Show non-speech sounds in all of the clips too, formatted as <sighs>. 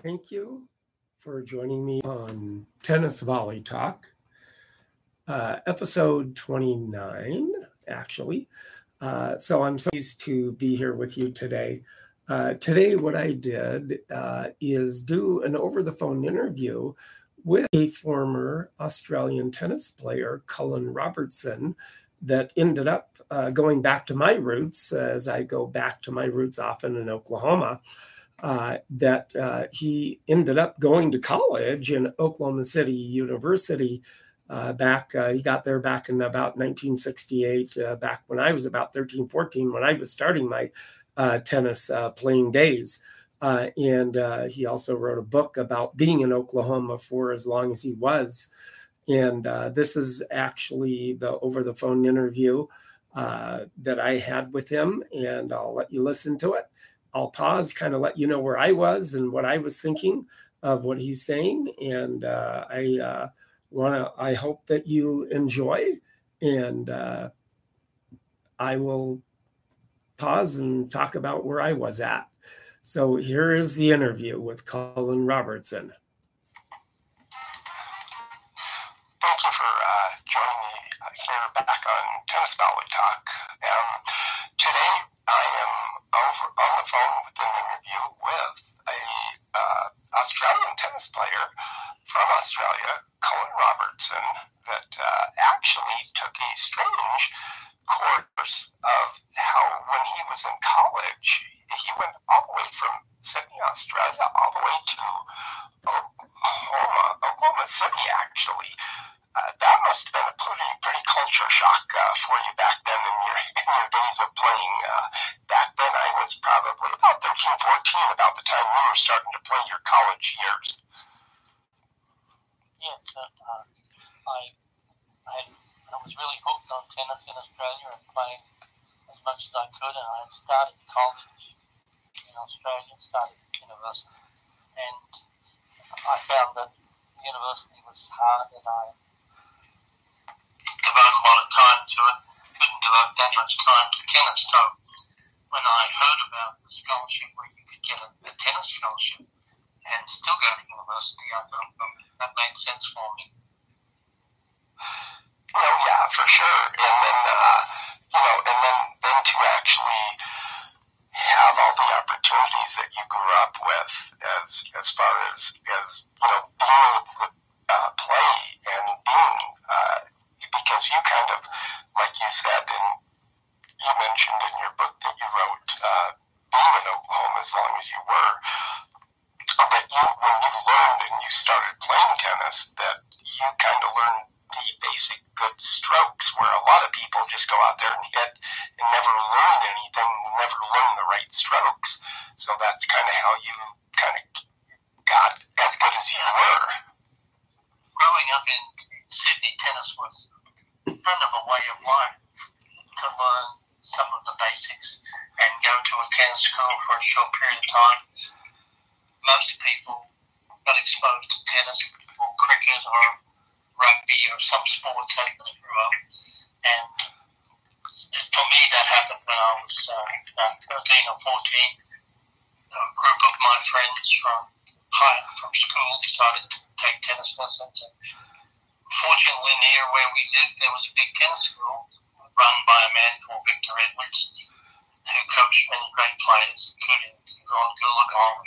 Thank you for joining me on Tennis Volley Talk, uh, episode 29, actually. Uh, so I'm so pleased to be here with you today. Uh, today, what I did uh, is do an over the phone interview with a former Australian tennis player, Colin Robertson, that ended up uh, going back to my roots as I go back to my roots often in Oklahoma uh, that uh, he ended up going to college in Oklahoma City University. Uh, back, uh, he got there back in about 1968, uh, back when I was about 13, 14, when I was starting my tennis playing days. and he also wrote a book about being in Oklahoma for as long as he was. And this is actually the over the phone interview that I had with him, and I'll let you listen to it. I'll pause, kind of let you know where I was and what I was thinking of what he's saying. And uh, I uh, want to, I hope that you enjoy. And uh, I will pause and talk about where I was at. So here is the interview with Colin Robertson. Thank you for uh, joining me here back on Tennis Volley Talk. Um, today I am over on the phone with an interview with a uh, Australian tennis player from Australia, Colin Robertson, that uh, actually took a strange course of how when he was in college, he went all the way from Sydney, Australia, all the way to Oklahoma, Oklahoma City, actually. Uh, that must have been a pretty, pretty culture shock uh, for you back then in your, in your days of playing. Uh, was probably about 13, 14, about the time you were starting to play your college years. Yes, uh, I, I, I was really hooked on tennis in Australia and playing as much as I could, and I started college in Australia, started university, and I found that university was hard, and I devote a lot of time to it. Couldn't devote that much time to tennis. So when I heard about the scholarship where you could get a, tennis scholarship and still go to university, I thought well, that made sense for me. Oh yeah, for sure. And then uh, you know, and then then to actually have all the opportunities that you grew up with, as as far as as you know, being able to uh, play and being uh, because you kind of, like you said, and you mentioned in your book that you wrote, uh, being in Oklahoma as long as you were, that you, when you learned and you started playing tennis, that you kind of learned the basic good strokes, where a lot of people just go out there and hit and never learn anything, never learn the right strokes. So that's kind of how you kind of got as good as you were. Growing up in Sydney, tennis was kind of a way of life to learn some of the basics and go to a tennis school for a short period of time. Most people got exposed to tennis or cricket or rugby or some sports as they grew up. And for me, that happened when I was uh, 13 or 14. A group of my friends from high from school decided to take tennis lessons. And fortunately, near where we lived, there was a big tennis school run by a man called Victor Edwards, who coached many great players, including Ron Goolagong,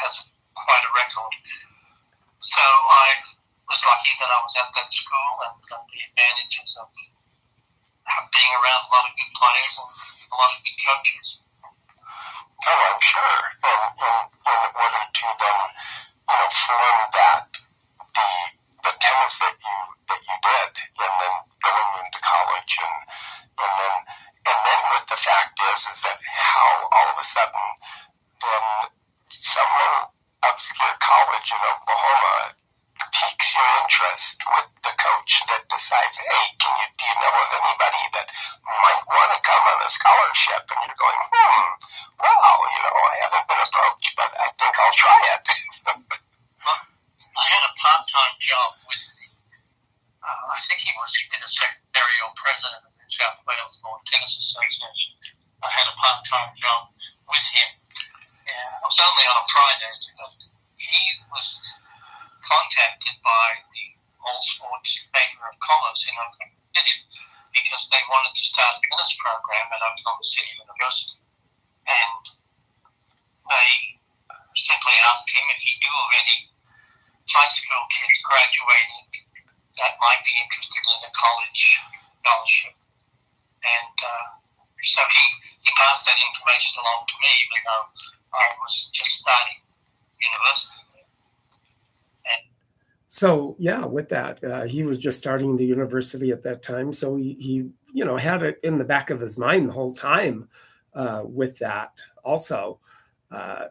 has quite a record. So I was lucky that I was at that school and got the advantages of being around a lot of good players and a lot of good coaches. Oh, I'm sure. And, and, and order to then, you know, form that, how all of a sudden then some obscure college in Oklahoma piques your interest with the coach that decides, hey, can you do you know of anybody that might want to come on a scholarship? And you're going, hmm, well, you know, I haven't been approached, but I think I'll try it. I had a part-time job with the, uh, I think he was the secretary or president of the South Wales Lawn Tennis Association. I had a part-time job with him. Yeah, I was only on a Fridays ago. He was contacted by the All Sports Chamber of Commerce in Oklahoma City because they wanted to start a tennis program at Oklahoma City University. And they simply asked him if he knew of any high school kids graduating that might be interested in a college scholarship. And uh, so he, he passed that information along to me, even though I was just starting university. so yeah, with that, uh, he was just starting the university at that time. So he, he, you know, had it in the back of his mind the whole time uh, with that. Also, uh,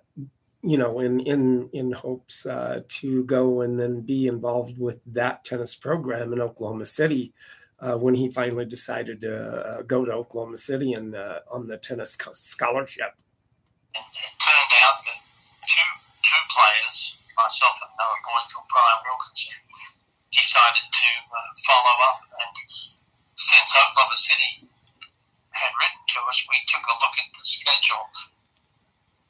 you know, in in in hopes uh, to go and then be involved with that tennis program in Oklahoma City uh, when he finally decided to uh, go to Oklahoma City and uh, on the tennis scholarship. It turned out that two two players, myself and boy called Brian Wilkinson, decided to uh, follow up. And since Oklahoma City had written to us, we took a look at the schedule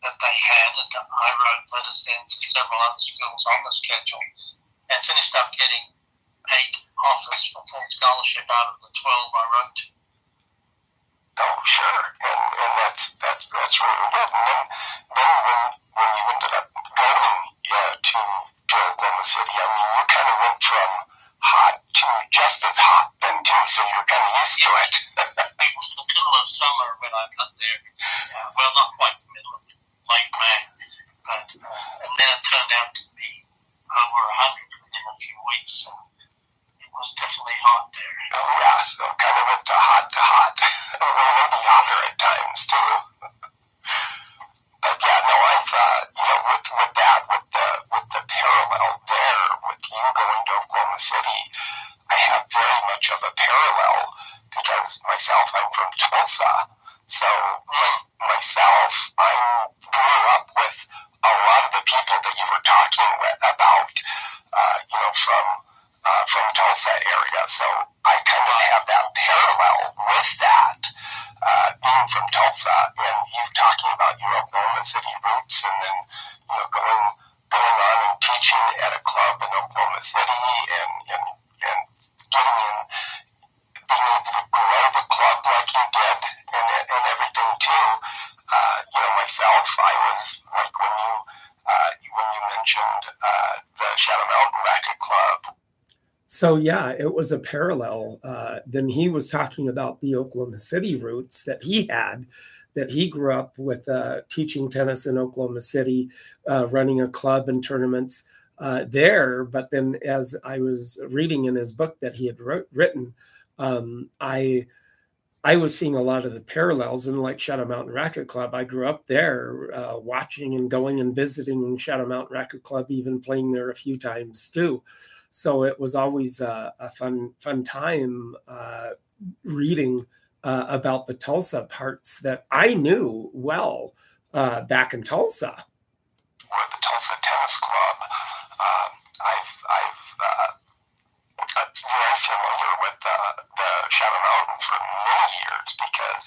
that they had, and I wrote letters then to several other schools on the schedule, and finished up getting eight offers for full scholarship out of the twelve I wrote. Oh, sure, and, and that's that's that's really good. And then, then when when you ended up going yeah, to to Oklahoma City, I mean, you kind of went from hot to just as hot then too, so you're kind of used to it. it was the middle of summer when I got there. <laughs> Uh, well, not quite the middle of like May. But, uh, and then it turned out to be over a 100 within a few weeks. So it was definitely hot there. Oh, yeah. So kind of went to hot to hot. <laughs> maybe hotter at times, too. but yeah, no, I've, uh, you know, with, with that, with the, with the parallel there, with you going to Oklahoma City, I have very much of a parallel because myself, I'm from Tulsa. So my, myself, I grew up with a lot of the people that you were talking about, uh, you know, from uh, from Tulsa area. So I kind of have that parallel with that, uh, being from Tulsa, and you talking about your Oklahoma City roots, and then you know going going on and teaching at a club in Oklahoma City, and and and getting in being able to grow the club like you did and, and everything too. Uh, you know, myself, I was like when you uh, when you mentioned uh, the Shadow Mountain Racket Club. So yeah, it was a parallel. Uh, then he was talking about the Oklahoma City roots that he had, that he grew up with uh, teaching tennis in Oklahoma City, uh, running a club and tournaments there. But then, as I was reading in his book that he had wrote, written, um, I I was seeing a lot of the parallels in like Shadow Mountain Racket Club. I grew up there, uh, watching and going and visiting Shadow Mountain Racket Club, even playing there a few times too. So it was always a, a fun fun time uh, reading uh, about the Tulsa parts that I knew well uh, back in Tulsa. Or the Tulsa Tennis Club. Um, I've I've uh, very familiar with the, the Shadow Mountain for many years because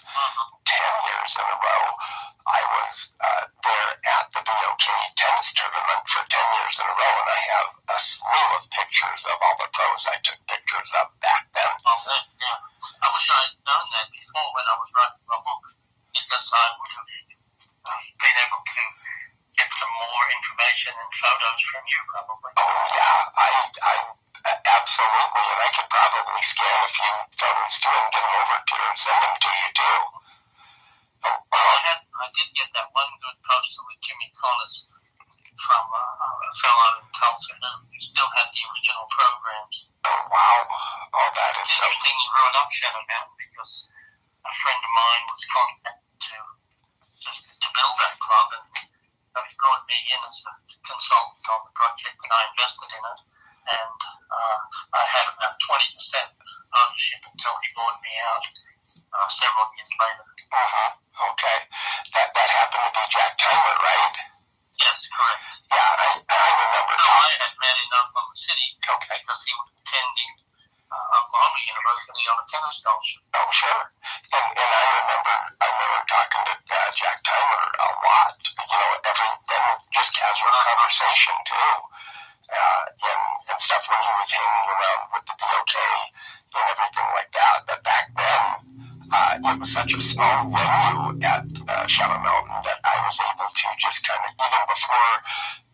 ten years in a row I was uh, there at the BOK tennis tournament for ten years in a row, and I have a slew of pictures of all the pros I took pictures of back then. Oh, yeah. I wish I had known that before when I was writing my book because I would have been able to get some more information and photos from you probably. Oh yeah, I I absolutely, and I could probably scan a few photos too and get them over to you and send them to you too. Oh, well, I had I did get that one good poster with Jimmy Collins from uh, a fellow in Tulsa who still had the original programs. Oh wow! Oh, that is so. Interesting you brought up Shadow Mountain because a friend of mine was contacted to to, to build that club and he brought me in as a consultant on the project and I invested in it and to just kind of, even before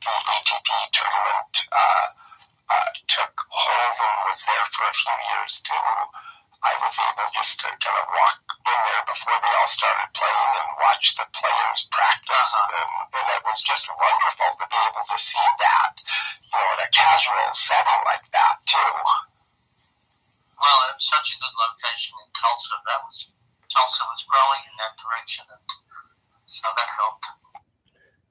the ATP tournament uh, uh, took hold and was there for a few years too,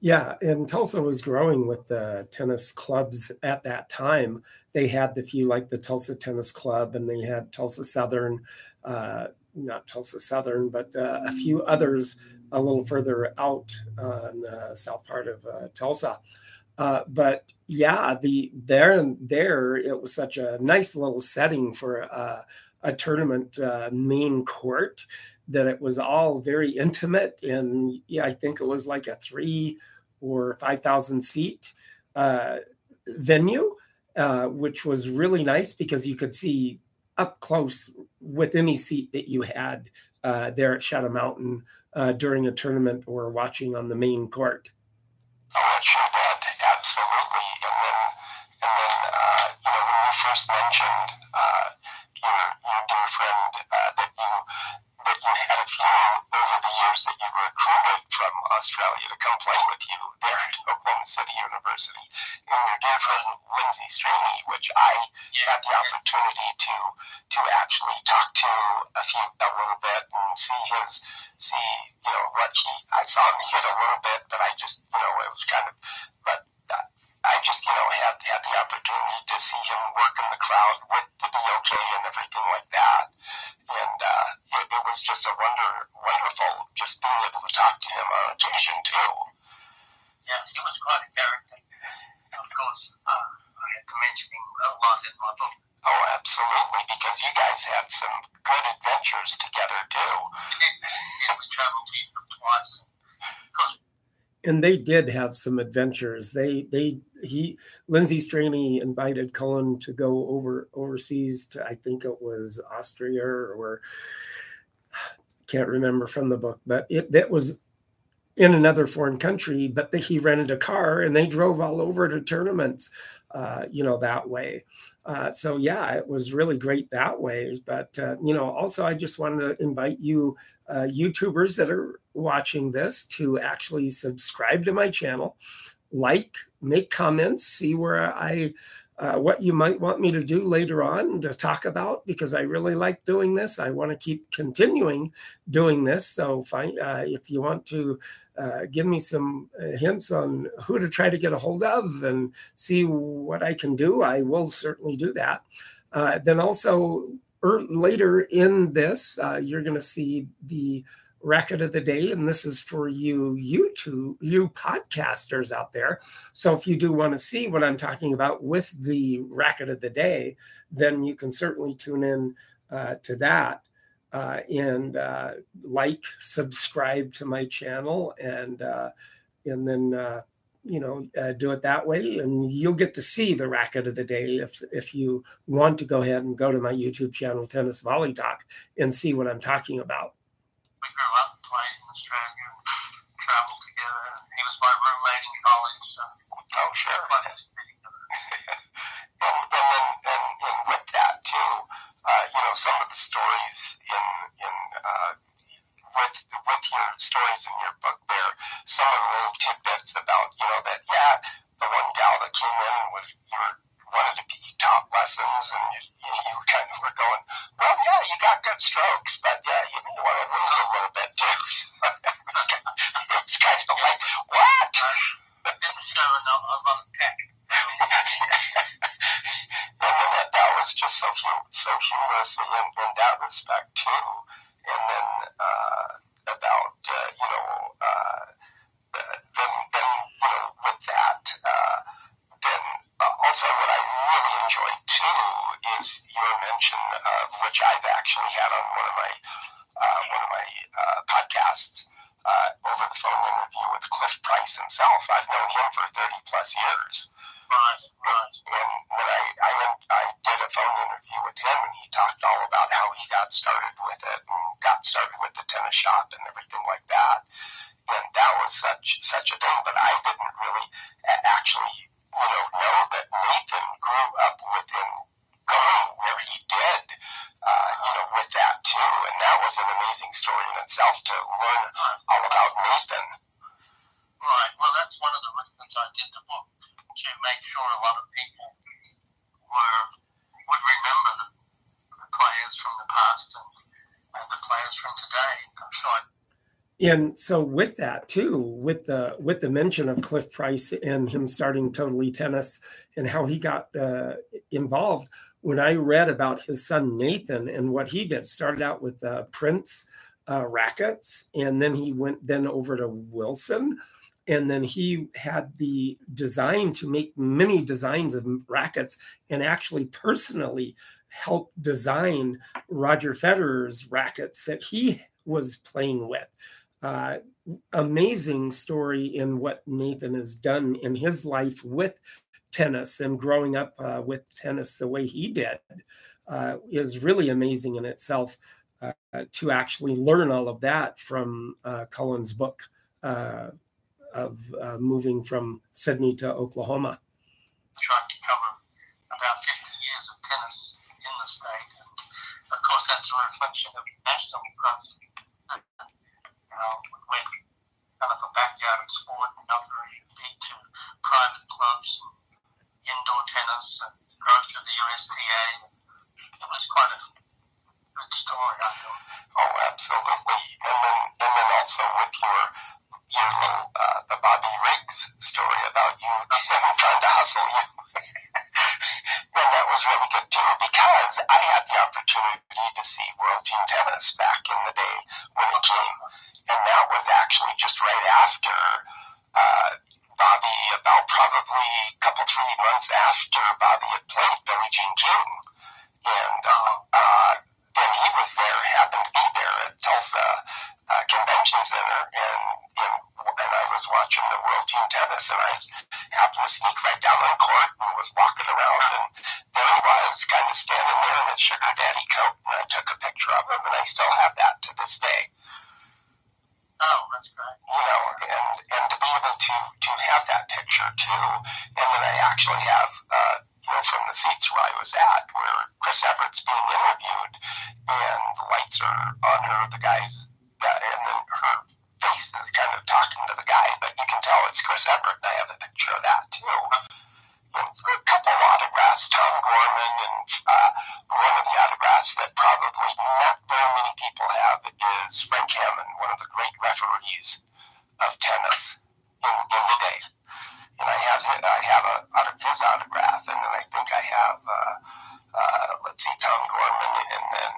Yeah, and Tulsa was growing with the tennis clubs at that time. They had the few like the Tulsa Tennis Club, and they had Tulsa Southern, uh, not Tulsa Southern, but uh, a few others a little further out in the south part of uh, Tulsa. Uh, but yeah, the there and there it was such a nice little setting for a, a tournament uh, main court that it was all very intimate and yeah, I think it was like a three or five thousand seat uh, venue, uh, which was really nice because you could see up close with any seat that you had uh, there at Shadow Mountain uh, during a tournament or watching on the main court. Absolutely. And then, and then, uh, you know, when you first mentioned uh, your your dear friend that you that you had a few over the years that you were recruited from Australia to come play with you there at Oklahoma City University, and your dear friend Lindsay Straney, which I had the opportunity to to actually talk to a few a little bit and see his see you know what he I saw him hit a little bit, but I just you know it was kind of but I just you know had had the opportunity to see him work in the crowd with the BOK and everything like that, and uh, it, it was just a wonder wonderful just being able to talk to him on occasion too. Yes, he was quite a character. Of course, uh, I had to mention him a lot in my book. Oh, absolutely, because you guys had some good adventures together too. Yeah, we traveled to Europe twice. And they did have some adventures. They they he Lindsay Straney invited Colin to go over overseas to I think it was Austria or <sighs> can't remember from the book, but it that was in another foreign country. But the, he rented a car and they drove all over to tournaments, uh, you know, that way. Uh, so yeah, it was really great that way. But uh, you know, also I just wanted to invite you uh, YouTubers that are watching this to actually subscribe to my channel, like, make comments, see where I, uh, what you might want me to do later on to talk about because I really like doing this. I want to keep continuing doing this. So, find uh, if you want to uh, give me some uh, hints on who to try to get a hold of and see what I can do, I will certainly do that. Uh, then also er, later in this, uh, you're going to see the record of the day and this is for you youtube you podcasters out there. So if you do want to see what i'm talking about with the record of the day then you can certainly tune in uh, to that uh, and uh, like subscribe to my channel and uh, and then uh, you know uh, do it that way and you'll get to see the racket of the day if if you want to go ahead and go to my youtube channel tennis volley talk and see what i'm talking about grew up played in Australia and traveled together. He was my roommate in college, so Oh, sure. quite happy to be and, and then and, and with that too, uh, you know, some of the stories in in uh, with with your stories in your book there, some of the little tidbits about you know that yeah, the one gal that came in was you were wanted to be taught lessons and you, you, you kind of were going, well, yeah, you got good strokes, but yeah, you may want to lose a little bit too. <laughs> <laughs> it, was kind of, it kind of like what? Didn't show a lot, a lot of tech. and then that, that was just so hu- so humorous in, in that respect too. And then uh, about uh, you know uh, uh, then then you know with that uh, then uh, also what I really enjoyed too is your mention of which I've actually had on one of my uh, one of my uh, podcasts. Uh, over the phone interview with Cliff Price himself. myself. I've known him for 30 plus years. Right, right. And when I, I, went, I did a phone interview with him, and he talked all about how he got started with it and got started with the tennis shop and everything like that. And that was such such a thing. But I didn't really actually, you know, know that Nathan grew up with him going where he did, uh, you know, with that too. And that was an amazing story in itself to learn all about Nathan. Right. Well, that's one of the reasons I did the book to make sure a lot of people were would remember the, the players from the past and, and the players from today. So I and so with that too with the with the mention of cliff price and him starting totally tennis and how he got uh, involved when i read about his son nathan and what he did started out with uh, prince uh, rackets and then he went then over to wilson. And then he had the design to make many designs of rackets and actually personally helped design roger federer's rackets that he was playing with uh, amazing story in what Nathan has done in his life with tennis and growing up uh, with tennis the way he did uh, is really amazing in itself. Uh, to actually learn all of that from uh, Colin's book of moving from Sydney to Oklahoma. Tried to cover about 50 years of tennis in the state. And of course, that's a reflection of national growth know, went kind of a backyard sport and not very big to private clubs and indoor tennis and growth of the USTA. It was quite a good story, I thought. Oh, absolutely. And then, and then also with your your little uh, the Bobby Riggs story about you <laughs> trying to hustle you. <laughs> and that was really good too because I had the opportunity to see World Team Tennis back in the day when it came and that was actually just right after uh, Bobby, about probably a couple, three months after Bobby had played Billie Jean King. And uh, uh, then he was there, happened to be there at Tulsa uh, Convention Center, and, and, and I was watching the World Team Tennis, and I happened to sneak right down on court and was walking around, and there he was, kind of standing there in his sugar daddy coat, and I took a picture of him, and I still have that to this day. Oh, that's great. You know, and, and to be able to, to have that picture too. And then I actually have, uh, you know, from the seats where I was at, where Chris Evert's being interviewed, and the lights are on her, the guy's, uh, and then her face is kind of talking to the guy, but you can tell it's Chris Evert, and I have a picture of that too a couple of autographs, Tom Gorman, and uh, one of the autographs that probably not very many people have is Frank Hammond, one of the great referees of tennis in, in the day. And I have I have a, his autograph, and then I think I have uh, uh, let's see, Tom Gorman, and then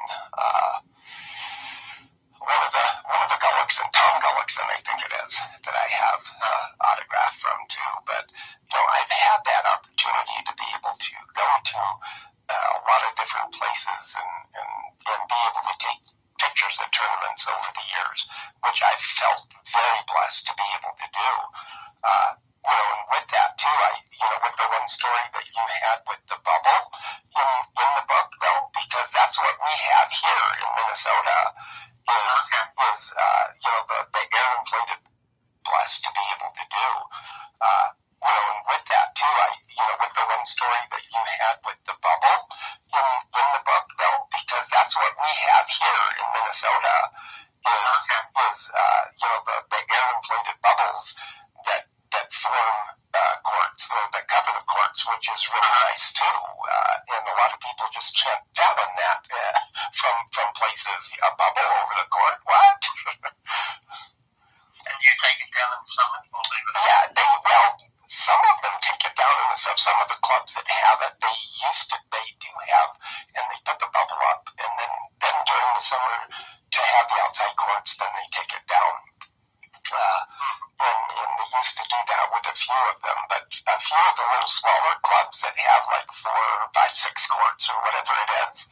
used to do that with a few of them, but a few of the little smaller clubs that have like four by six courts or whatever it is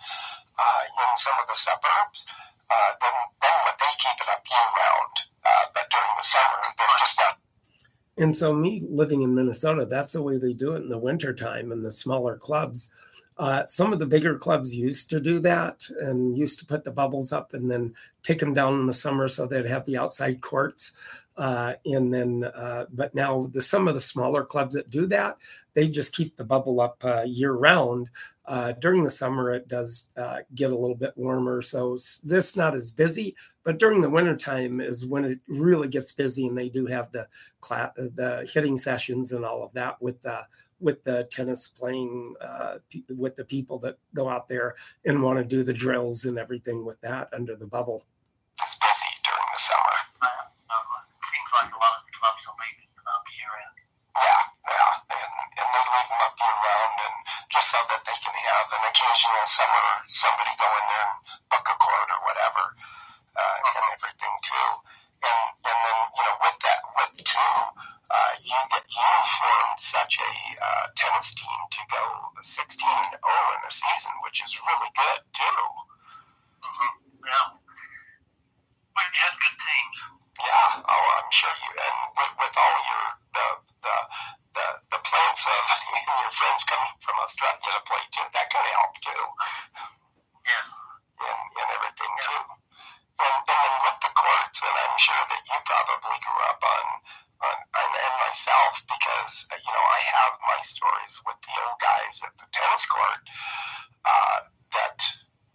uh, in some of the suburbs, uh, then then what they keep it up year round. Uh, but during the summer, they're just not. And so, me living in Minnesota, that's the way they do it in the wintertime in the smaller clubs. Uh, some of the bigger clubs used to do that and used to put the bubbles up and then take them down in the summer so they'd have the outside courts. Uh, and then, uh, but now the some of the smaller clubs that do that, they just keep the bubble up uh, year round. Uh, during the summer, it does uh, get a little bit warmer, so it's not as busy. But during the wintertime is when it really gets busy, and they do have the the hitting sessions and all of that with the with the tennis playing uh, with the people that go out there and want to do the drills and everything with that under the bubble. It's busy during the summer. Uh, seems like a lot of clubs will leave it up year round. Yeah, yeah, and, and they leave them up year round, and just so that they can have an occasional summer somebody go in there and book a court or whatever, uh, and uh-huh. everything too. And and then you know with that with too uh, you get you formed such a uh, tennis team to go 16 and 0 in a season, which is really good too. Mm-hmm. Yeah, we had good teams. Yeah, oh, I'm sure you and with, with all your the the plants of your friends coming from Australia to play too, that kind of helped too. Yes, and and everything yeah. too. And, and then with the courts, and I'm sure that you probably grew up on and, and myself because uh, you know I have my stories with the old guys at the tennis court uh, that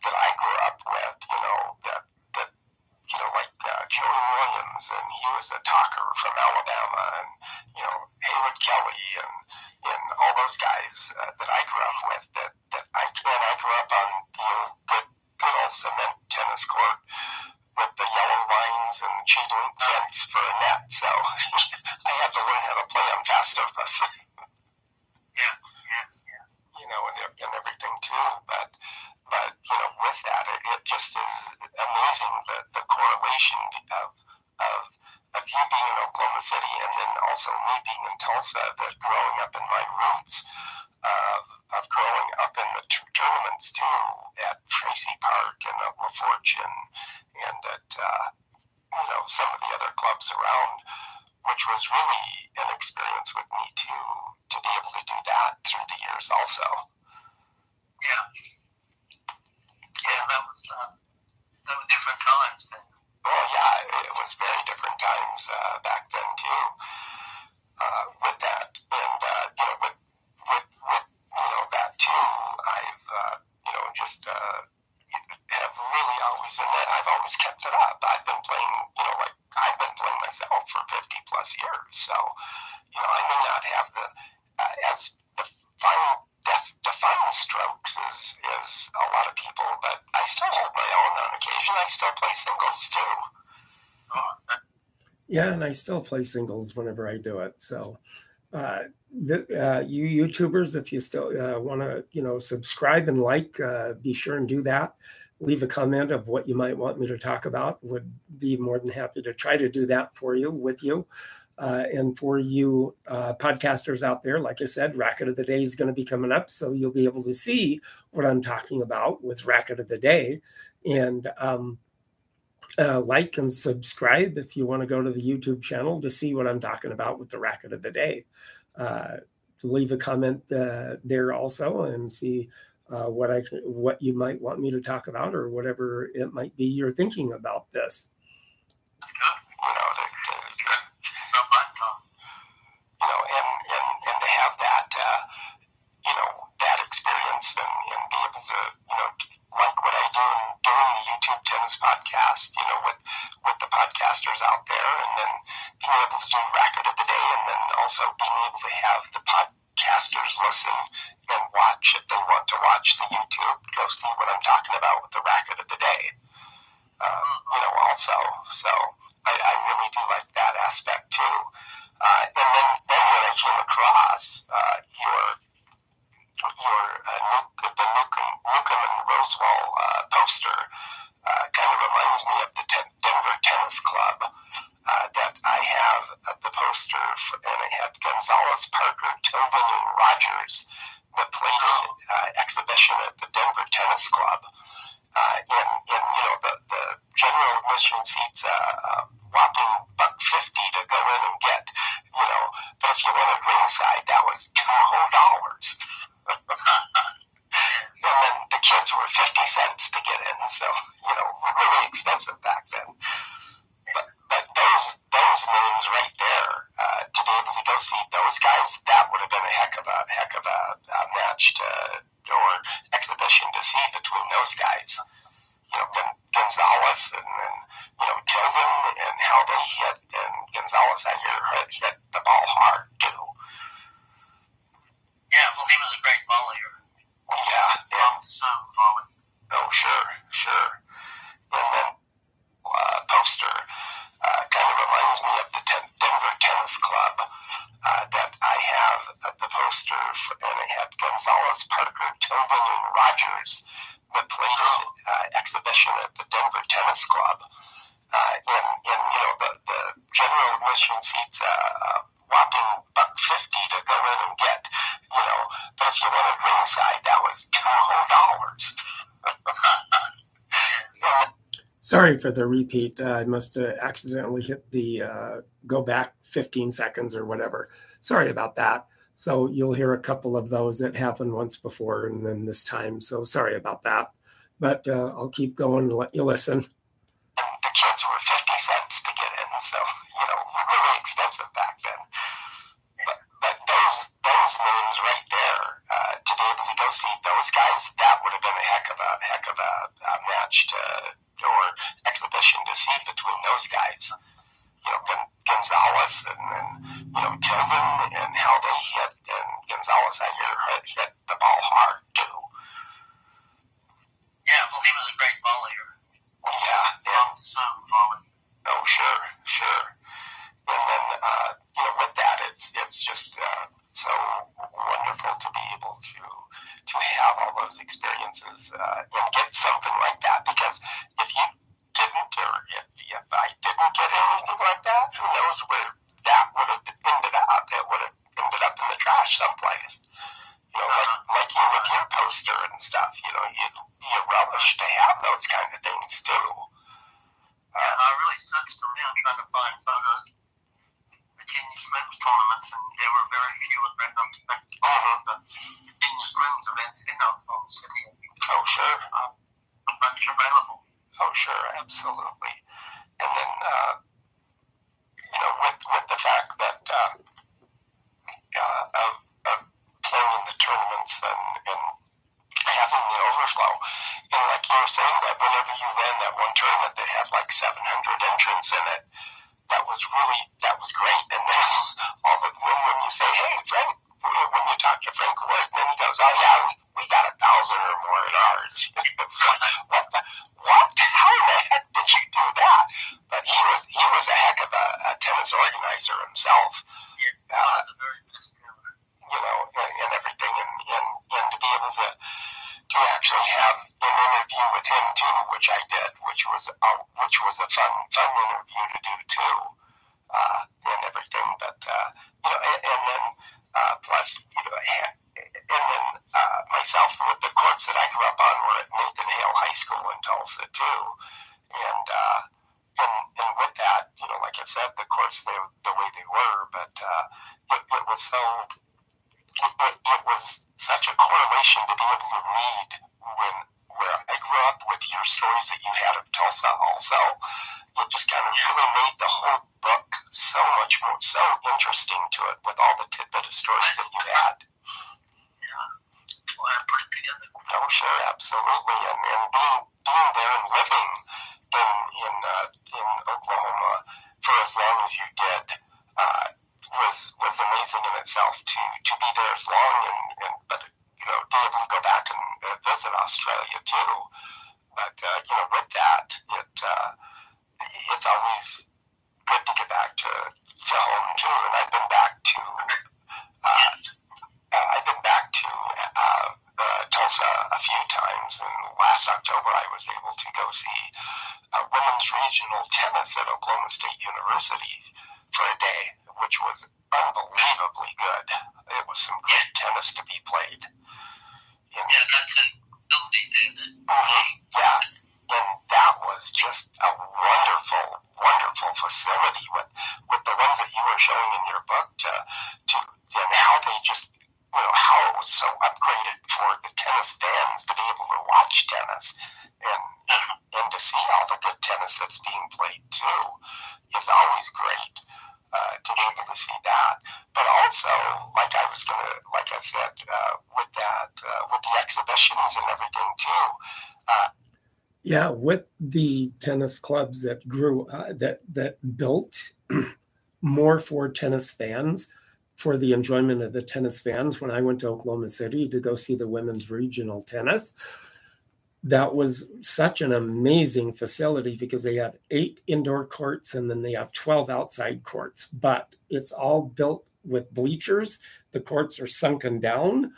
that I grew up with. You know that that you know uh, Williams and he was a talker from Alabama and you know Haywood Kelly and and all those guys uh, that I grew up with that that I and I grew up on the old good good old cement tennis court with the yellow lines and chain link fence for a net. So <laughs> I had to learn how to play on fast surface. yes, yes, yes. You know, and, and everything too. But but you know, with that, it, it just is amazing the the correlation of of of you being in Oklahoma City and then also me being in Tulsa. That growing up in my roots of of growing up in the t- tournaments too at Tracy Park and at LaFortune and, and at uh, you know some of the other clubs around, which was really an experience with me to to be able to do that through the years also. Yeah, yeah, that was uh, that were different times then. Well, yeah, it was very different times uh, back then too. Uh, with that, and you know, with with with you know that too, I've you know just have really always, and I've always kept it up. I've been playing, you know, like I've been playing myself for 50 plus years. So, you know, I may not have the, uh, as the final def, defined strokes is, is a lot of people, but I still hold my own on occasion. I still play singles too. Yeah, and I still play singles whenever I do it. So, uh, the, uh, you YouTubers, if you still uh, want to, you know, subscribe and like, uh, be sure and do that. Leave a comment of what you might want me to talk about. Would be more than happy to try to do that for you, with you. Uh, and for you uh, podcasters out there, like I said, Racket of the Day is going to be coming up. So you'll be able to see what I'm talking about with Racket of the Day. And um, uh, like and subscribe if you want to go to the YouTube channel to see what I'm talking about with the Racket of the Day uh, leave a comment uh, there also and see uh, what I what you might want me to talk about or whatever it might be you're thinking about this. Sorry for the repeat. Uh, I must have accidentally hit the uh, go back 15 seconds or whatever. Sorry about that. So you'll hear a couple of those that happened once before and then this time. So sorry about that. But uh, I'll keep going and let you listen. the kids were 50 cents to get in, so, you know, really expensive back then. But, but those, those names right there, uh, to be able to go see those guys, that would have been a heck of a, heck of a, a match to, or exhibition to see between those guys. You know, Gon- Gonzalez and then, you know, Tilden and how they hit, and Gonzalez, I hear, hit, hit the ball hard too. Yeah, well, he was a great volleyer. Yeah, yeah. Volley. Oh, sure, sure. And then, uh, you know, with that, it's it's just uh, so wonderful to be able to to have all those experiences uh, and get something like that. Because if you didn't, or if, if I didn't get anything like that, who knows where that would have ended up? It would have ended up in the trash someplace. You know, like like you with your poster and stuff. You know, you you relish to have those kind of things too. Yeah, I really searched around trying to find photos. Virginia Slims tournaments, and there were very few of them. But Mhm. the Virginia Slims events in Oklahoma City, Oh, sure. uh, a bunch available. Oh, sure, absolutely. And then, uh, you know, with with the fact that uh, uh, of, of playing in the tournaments and, and having the overflow, know, like you were saying, that whenever you ran that one tournament that had like 700 entrants in it, that was really that was great. And then all of then when you say, "Hey, Frank," when you talk to Frank Wood, then he goes, "Oh yeah, we, we got a thousand or more in ours." <laughs> it's like, what the what? How in the heck did you do that? But he was he was a heck of a, a tennis organizer himself. Yeah, Uh, one of the very best ever. you know, and, and everything, and, and, and to be able to to actually have an interview with him too, which I did, which was a, which was a fun fun interview to do too, uh, and everything. But uh, you know, and, and then uh, plus you know, and then uh, myself with the courts that I grew up on were at Nathan Hale High School in Tulsa too, and. Uh, and, and with that, you know, like I said, the courts they the way they were, but uh, it, it was so it, it, it was such a correlation to be able to read when where I grew up with your stories that you had of Tulsa also. It just kind of really made the whole book so much more so interesting to it with all the tidbit of stories that you had. Yeah, well, I put it together. Oh, sure, absolutely, and, and being being there and living in in uh, in Oklahoma for as long as you did uh, was was amazing in itself. To to be there as long and, and but you know be able to go back and uh, visit Australia too. But uh, you know with that, it uh, it's always good to get back to to home too. And I've been back to. Uh, uh, I've been back to uh, uh, Tulsa a few times, and last October I was able to go see a women's regional tennis at Oklahoma State University for a day, which was unbelievably good. It was some great tennis to be played. And, Yeah, that's ability there that Mhm. Yeah, and that was just a wonderful, wonderful facility with with the ones that you were showing in your book to to and how they just you know how it was so upgraded for the tennis fans to be able to watch tennis and <laughs> and to see all the good tennis that's being played too is always great uh, to be able to see that. But also, like I was gonna, like I said, uh, with that uh, with the exhibitions and everything too. Uh, yeah, with the tennis clubs that grew, uh, that that built <clears throat> more for tennis fans, for the enjoyment of the tennis fans. When I went to Oklahoma City to go see the women's regional tennis, that was such an amazing facility because they have eight indoor courts and then they have 12 outside courts, but it's all built with bleachers. The courts are sunken down.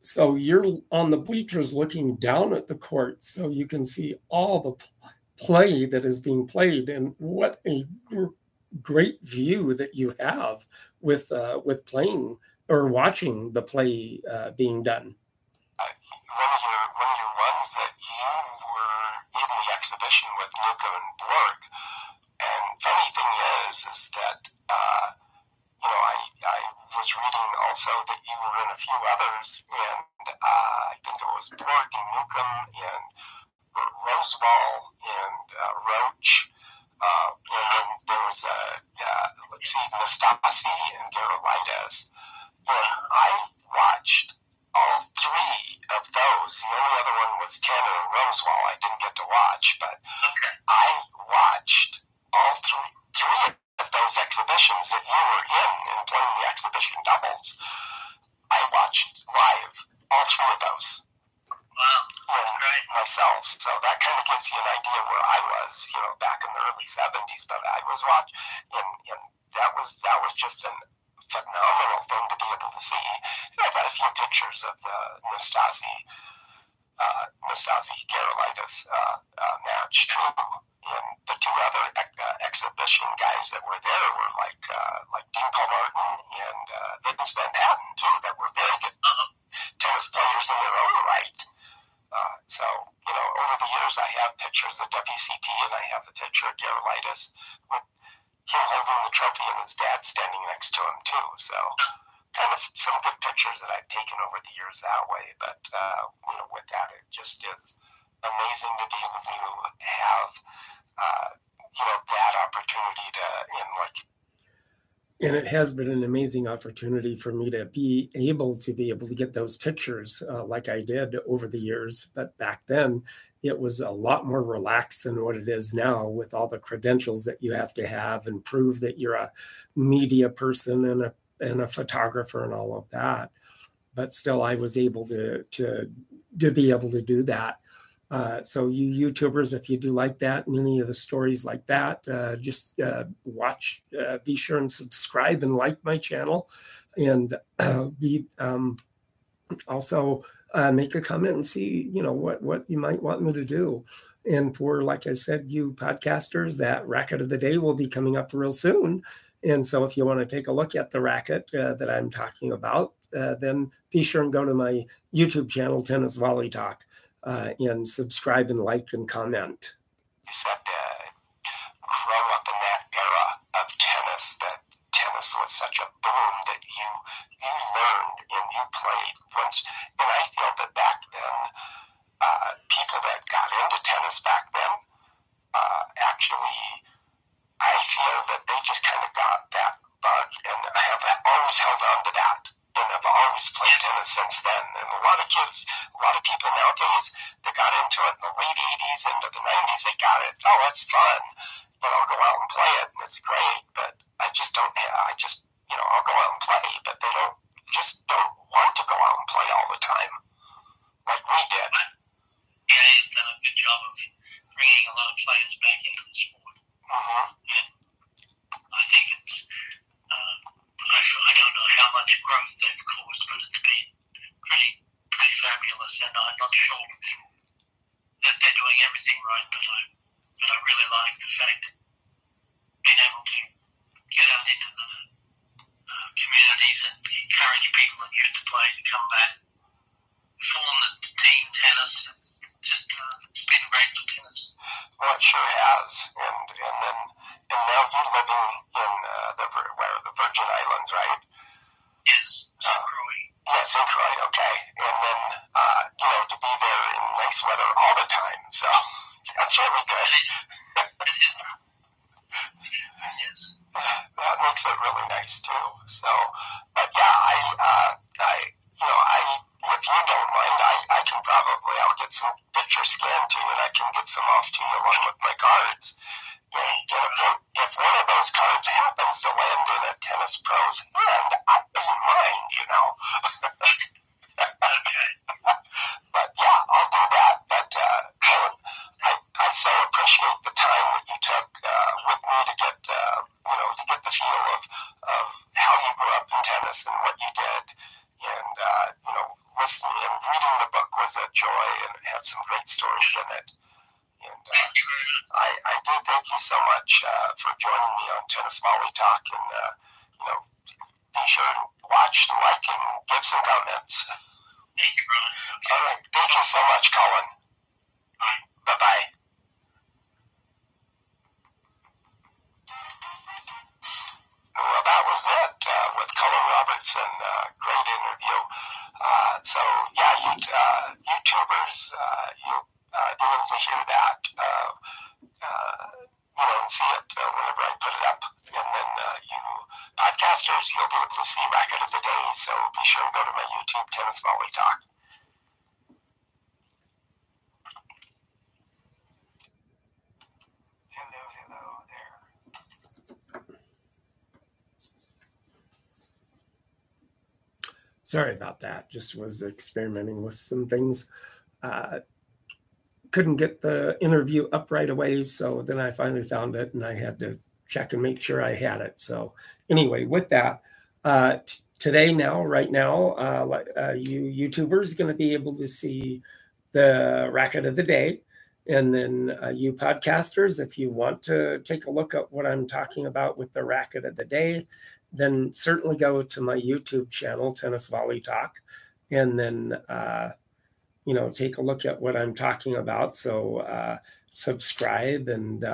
So you're on the bleachers looking down at the court, so you can see all the play that is being played and what a great view that you have with uh, with playing or watching the play uh, being done. one of your one of your ones that you were in the exhibition with Luca and Borg, and funny thing is, is that uh, you know I I was reading also that you were in a few others, and uh, I think it was Borg and Newcombe and Rosewall and uh, Roche. Uh, and then there was a, uh, let's see, Nastase and Gerulaitis. And I watched all three of those. The only other one was Tanner and Rosewall I didn't get to watch, but I watched all three, three of those exhibitions that you were in and playing the exhibition doubles. I watched live all three of those. Wow. Yeah, myself. So that kind of gives you an idea where I was, you know, back in the early '70s. But I was watching, and, and that was that was just a phenomenal thing to be able to see. And I got a few pictures of the Nastase, uh, Nastase Gerulaitis uh, uh, match too. And the two other ex- uh, exhibition guys that were there were like uh, like Dean Paul Martin and uh, Vince Van Patten too, that were very good tennis players in their own right. Uh, so, you know, over the years, I have pictures of WCT and I have a picture of Gerulaitis with him holding the trophy and his dad standing next to him, too. So, kind of some good pictures that I've taken over the years that way. But, uh, you know, with that, it just is amazing to be able to have, uh, you know, that opportunity to, in like, and it has been an amazing opportunity for me to be able to be able to get those pictures uh, like I did over the years. But back then, it was a lot more relaxed than what it is now with all the credentials that you have to have and prove that you're a media person and a and a photographer and all of that. But still, I was able to to to be able to do that. Uh, so you YouTubers, if you do like that and any of the stories like that, uh, just uh, watch. Uh, be sure and subscribe and like my channel, and <clears throat> be um, also uh, make a comment and see you know what what you might want me to do. And for like I said, you podcasters, that racket of the day will be coming up real soon. And so if you want to take a look at the racket uh, that I'm talking about, then be sure and go to my YouTube channel, Tennis Volley Talk uh, and subscribe and like and comment. You said uh, grow up in that era of tennis, that tennis was such a boom that you you learned and you played once. And I feel that back then, uh, people that got into tennis back then, uh, actually, I feel that they just kind of got that bug and have always held on to that and have always played tennis since then. And a lot of kids, a lot of people nowadays, they got into it in the late 80s, into the 90s, they got it. Oh, it's fun. You know, go out and play it, and it's great. But I just don't have, I just, you know, I'll go out and play, but they don't, just don't want to go out and play all the time like we did. Yeah, he's done a good job of bringing a lot of players back into the sport. Mm-hmm. And I think it's, uh, I, I don't know how much growth they've caused, but it's been pretty pretty fabulous. And I'm not sure that they're doing everything right, but I but I really like the fact being able to get out into the uh, communities and encourage people that used to play to come back, form the team tennis. Just uh, it's been great for tennis. Well, it sure has. And and then and now you're living in uh, the Vir- where the Virgin Islands, right? Yes, so Croix. Yeah, St. Croix, okay. And then uh, you know to be there in nice weather all the time, so that's really good. Yes. that makes it really nice too. So, but yeah, I was a joy and had some great stories in it. And uh, I, I do thank you so much uh, for joining me on Tennis Volley Talk. And, uh, To go to my YouTube, Tennis Talk. Sorry about that. Just was experimenting with some things. Uh, couldn't get the interview up right away. So then I finally found it and I had to check and make sure I had it. So, anyway, with that, uh, t- today, now, right now, uh, uh, you YouTubers going to be able to see the racket of the day. And then uh, you podcasters, if you want to take a look at what I'm talking about with the racket of the day, then certainly go to my YouTube channel, Tennis Volley Talk, and then uh, you know take a look at what I'm talking about. So uh, subscribe and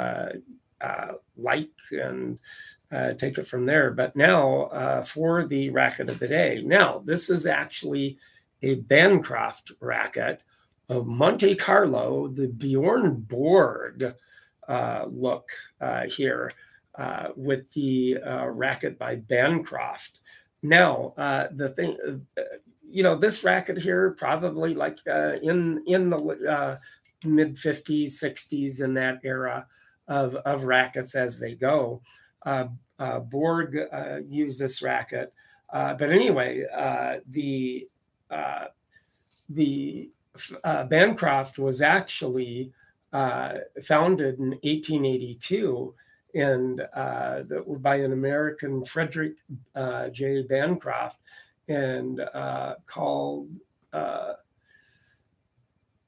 like and uh, take it from there. But now uh, for the racket of the day. Now this is actually a Bancroft racket of Monte Carlo, the Bjorn Borg uh, look uh, here uh, with the uh, racket by Bancroft. Now, the thing, you know, this racket here probably like in in the mid 50s, 60s, in that era of, of rackets as they go. Uh, uh, Borg uh, used this racket. But anyway, the the Bancroft was actually founded in 1882 and uh, the, by an American Frederick uh, J. Bancroft and uh, called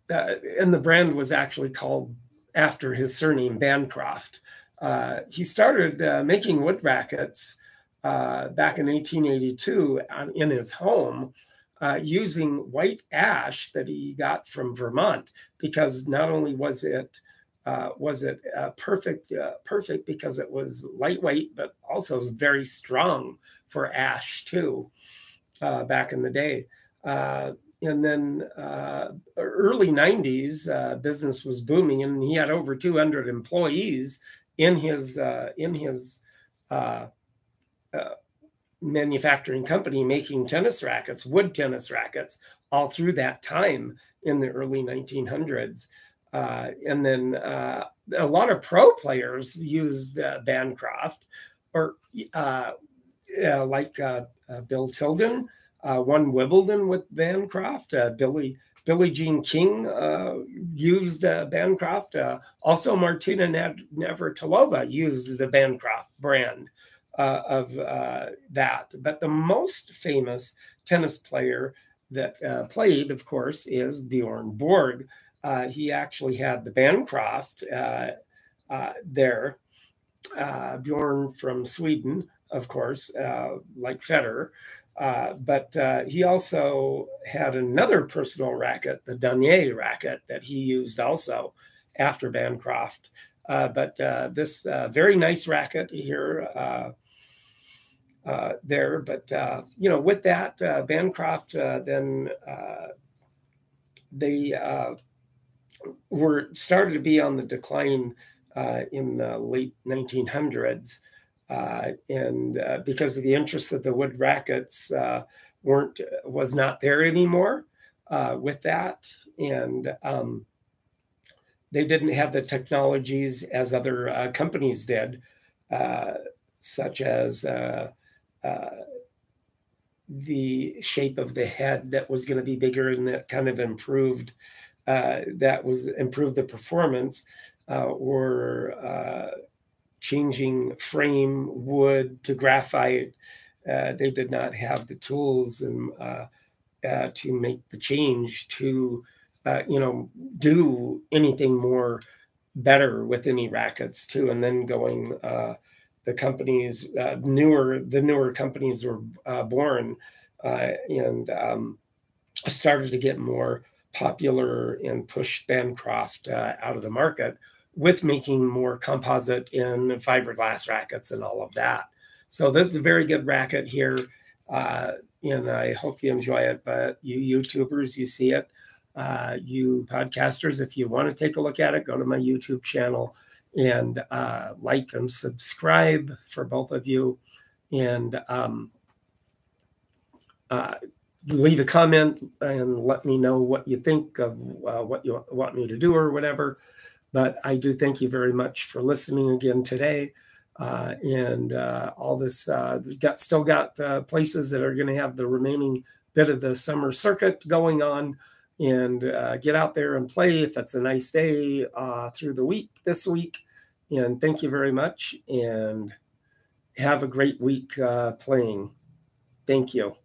and the brand was actually called after his surname Bancroft. Uh, he started uh, making wood rackets uh, back in 1882 on, in his home uh, using white ash that he got from Vermont because not only was it uh, was it perfect perfect because it was lightweight but also very strong for ash too back in the day. And then uh, early 90s uh, business was booming and he had over 200 employees in his uh, in his uh, uh, manufacturing company making tennis rackets wood tennis rackets all through that time in the early 1900s uh, and then uh, a lot of pro players used uh, bancroft or uh, uh, like uh, bill tilden won Wimbledon with Bancroft. Billy Billie Jean King uh, used uh, Bancroft. Uh, also, Martina Nav- Navratilova used the Bancroft brand uh, of uh, that. But the most famous tennis player that uh, played, of course, is Bjorn Borg. He actually had the Bancroft there. Bjorn from Sweden, of course, like Federer. Uh, but uh, he also had another personal racket, the Donnay racket, that he used also after Bancroft. Uh, but uh, this uh, very nice racket here, uh, there. But you know, with that, Bancroft then they were started to be on the decline in the late 1900s uh, and uh, because of the interest of the wood rackets uh, weren't was not there anymore uh, with that, and um, they didn't have the technologies as other uh, companies did, uh, such as uh, uh, the shape of the head that was going to be bigger and that kind of improved. Uh, that was improved the performance, uh, or uh, changing frame wood to graphite. Uh, they did not have the tools and uh, uh, to make the change to uh, you know, do anything more better with any rackets too. And then going, uh, the companies uh, newer, the newer companies were born and um, started to get more popular and push Bancroft out of the market with making more composite in fiberglass rackets and all of that. So this is a very good racket here. Uh, and I hope you enjoy it. But you YouTubers, you see it. Uh, you podcasters, if you want to take a look at it, go to my YouTube channel and uh, like and subscribe for both of you. And um, uh, leave a comment and let me know what you think of uh, what you want me to do or whatever. But I do thank you very much for listening again today. Uh, and uh, all this uh, got still got uh, places that are going to have the remaining bit of the summer circuit going on. And uh, get out there and play if it's a nice day uh, through the week this week. And thank you very much and have a great week playing. Thank you